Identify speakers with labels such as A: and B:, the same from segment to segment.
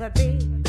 A: ever be.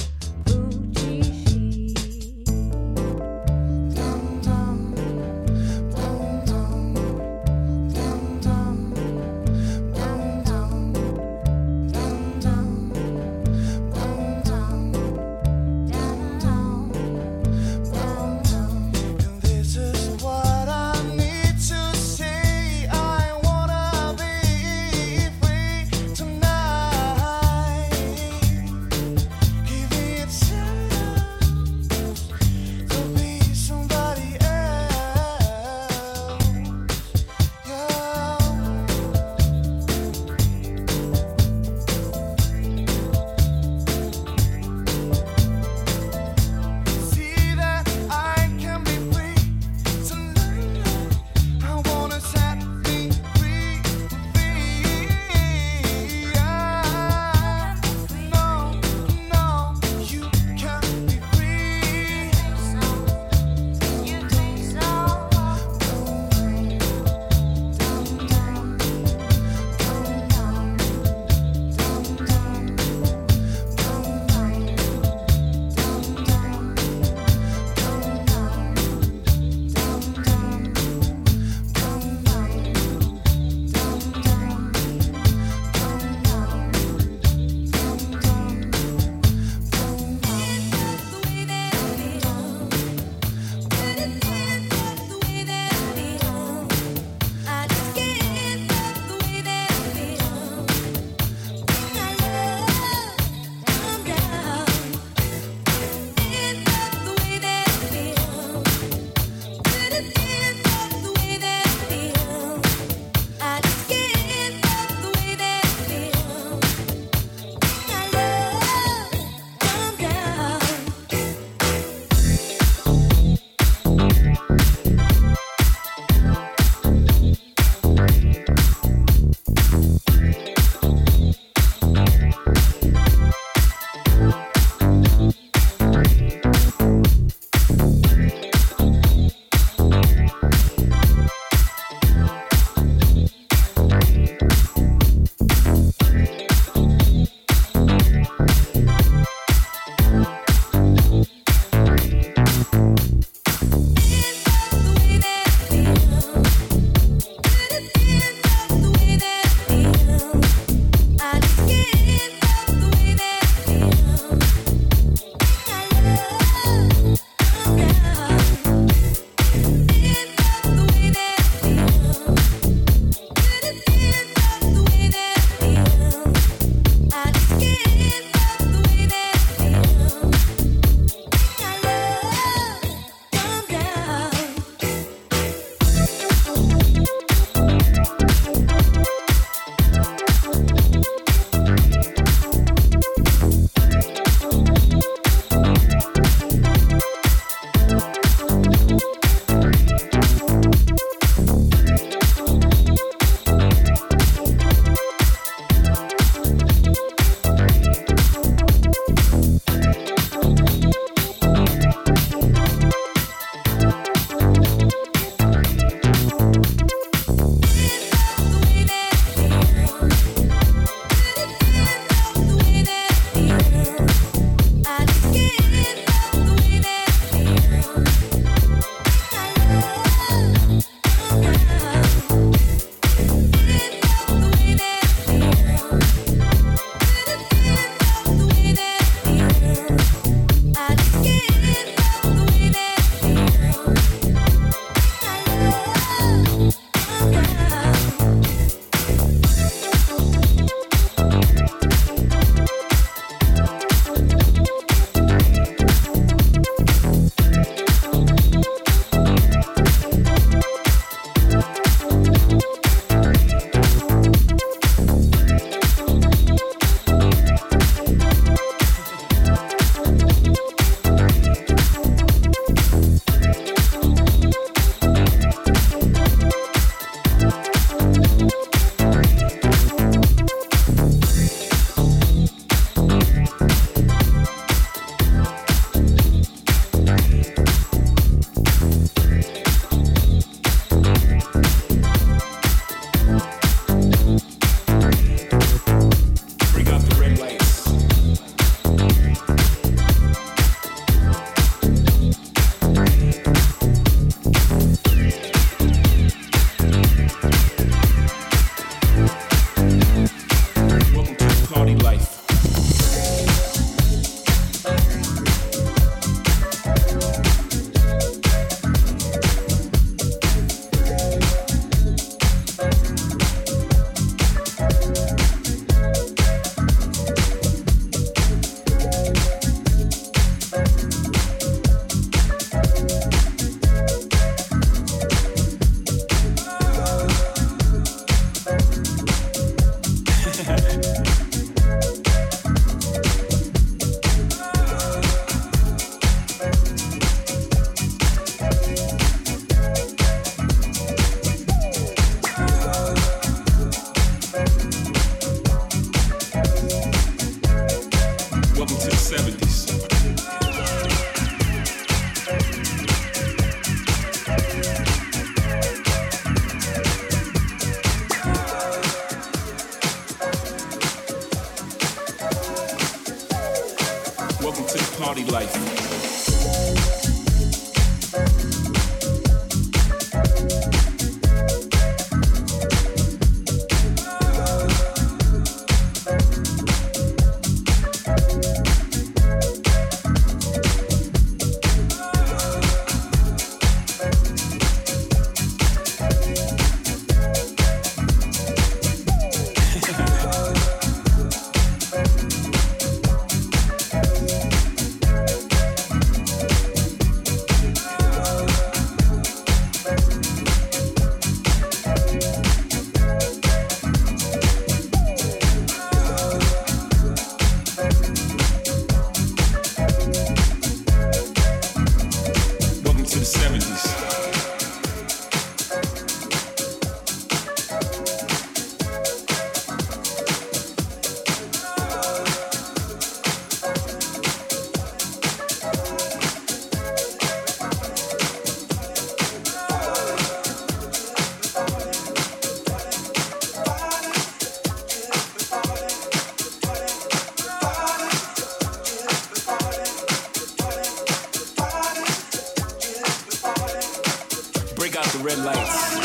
A: Red lights.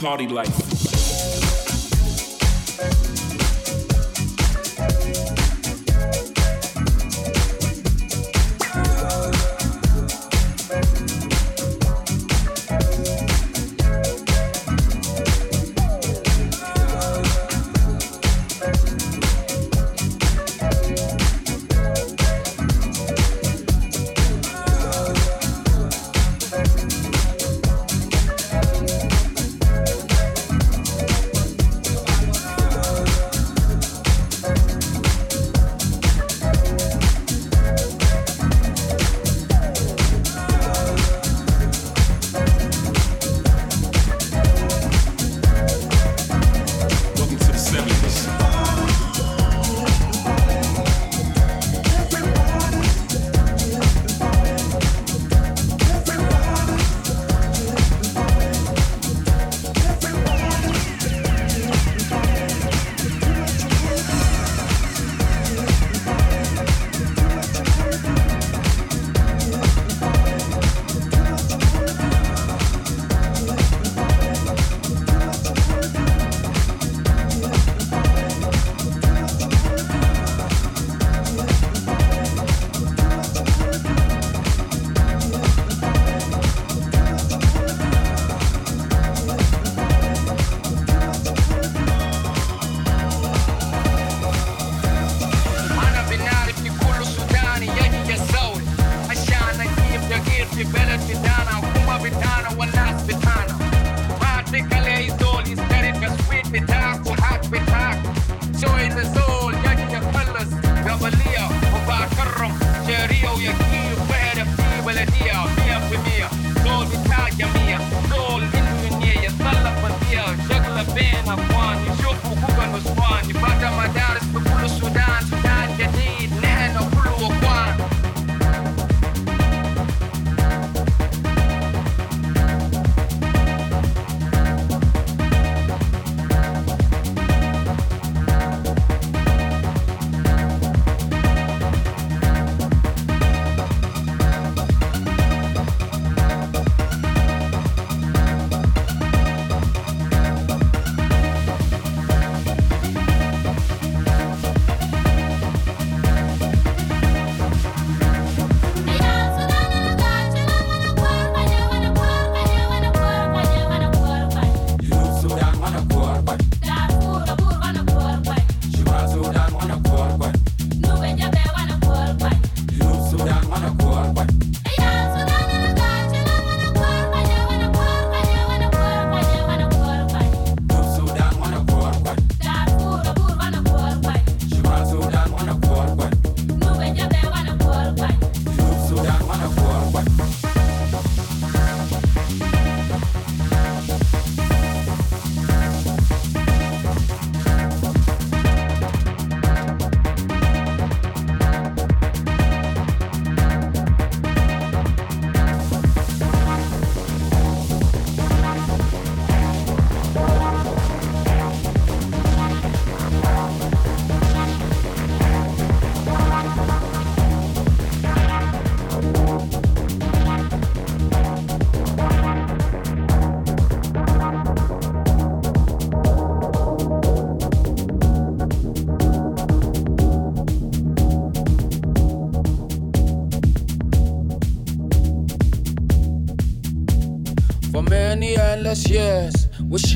A: Party life.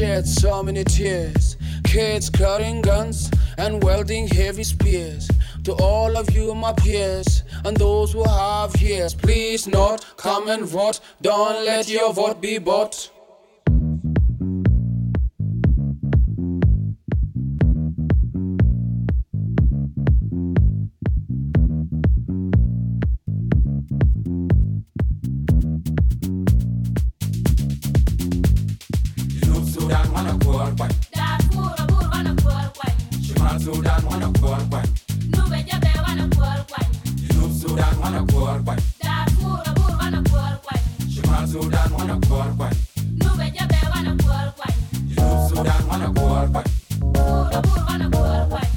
B: Shed so many tears. Kids carrying guns and wielding heavy spears. To all of you, my peers, And those who have ears, please not come and vote. Don't let your vote be bought.
C: You wanna go all go Puro, puro wanna go all.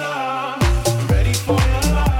C: love. Ready for your love.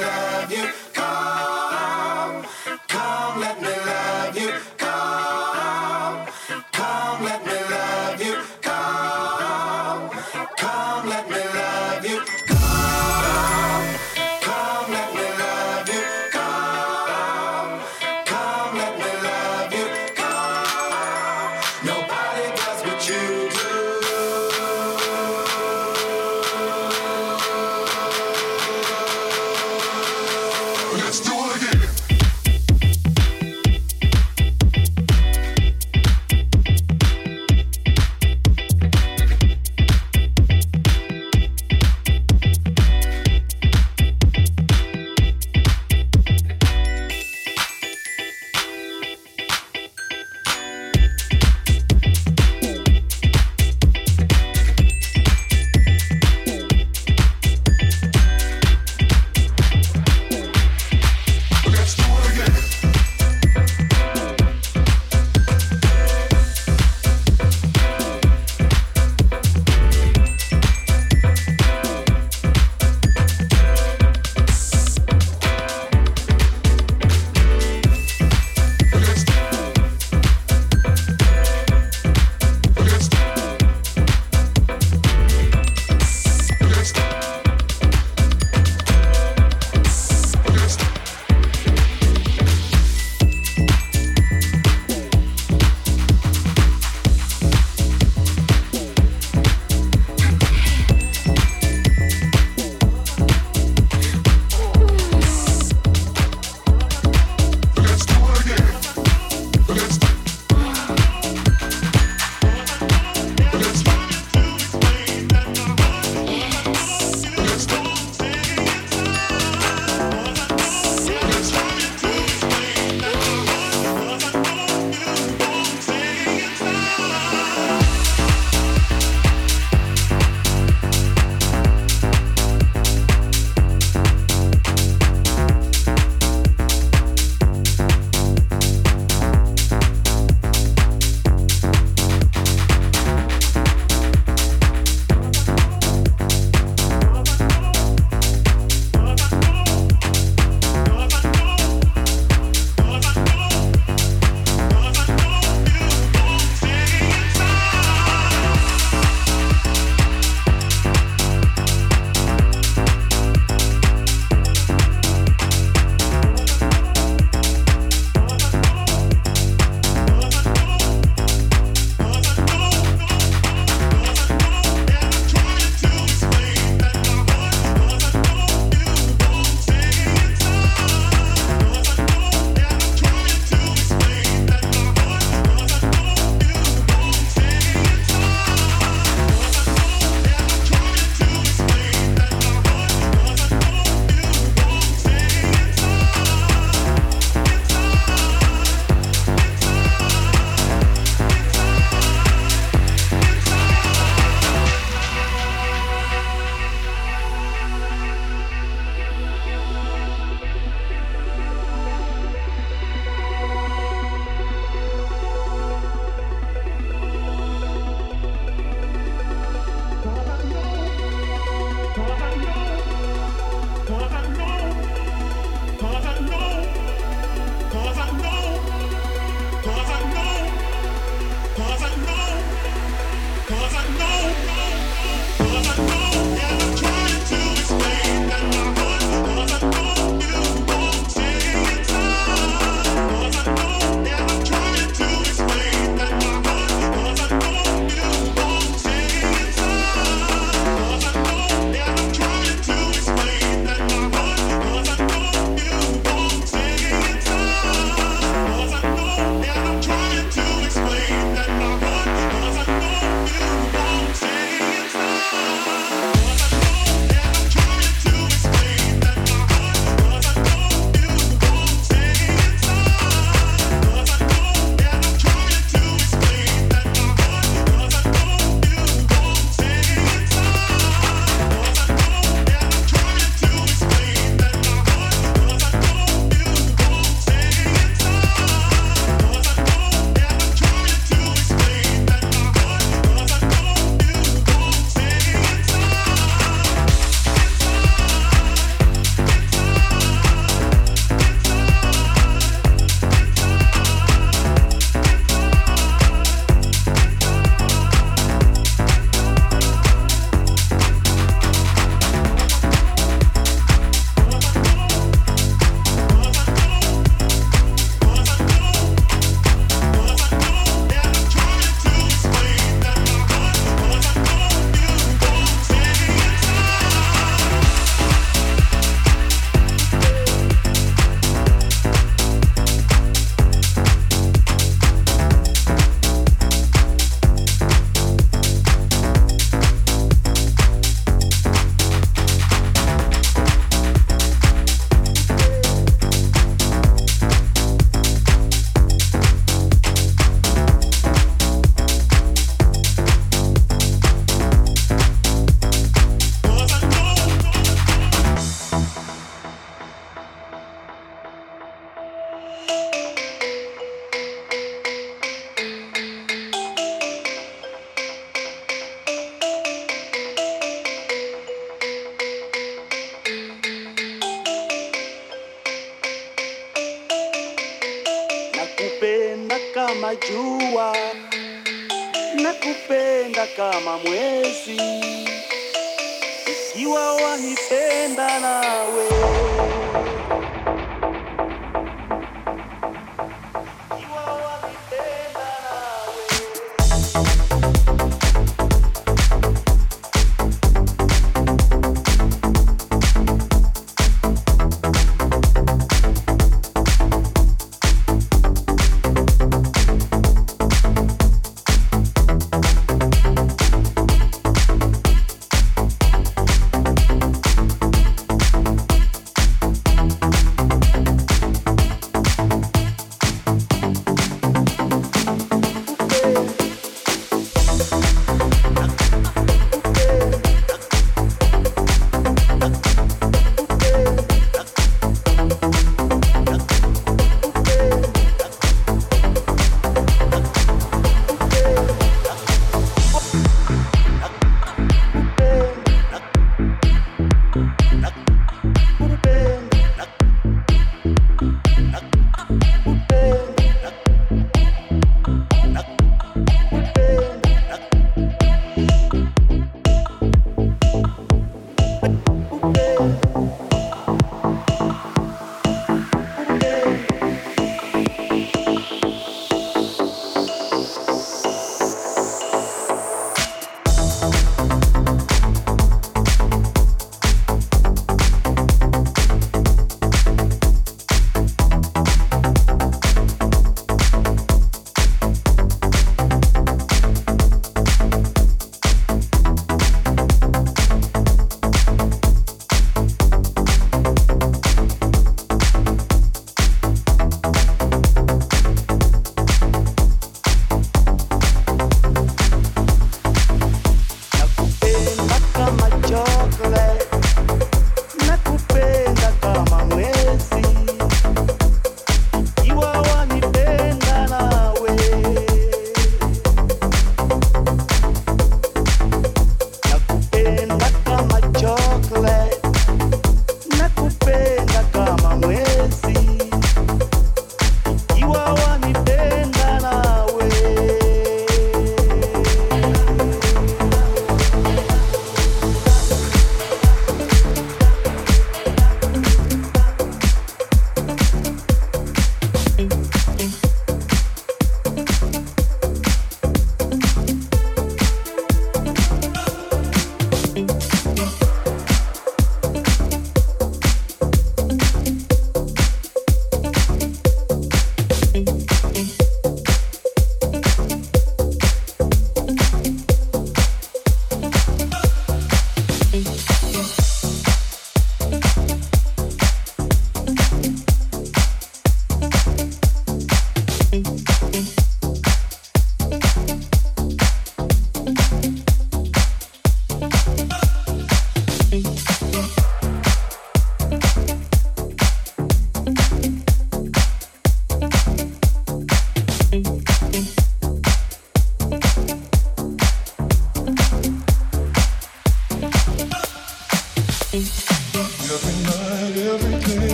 D: love.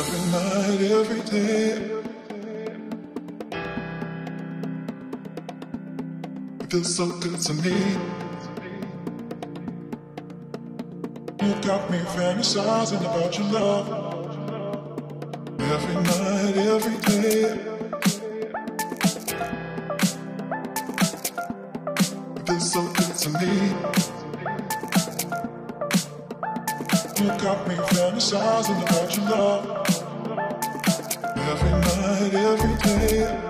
D: Every night, every day. It feels so good to me. You got me fantasizing about your love. Every night, every day. It feels so good to me. You got me fantasizing about your love. Every night, every day.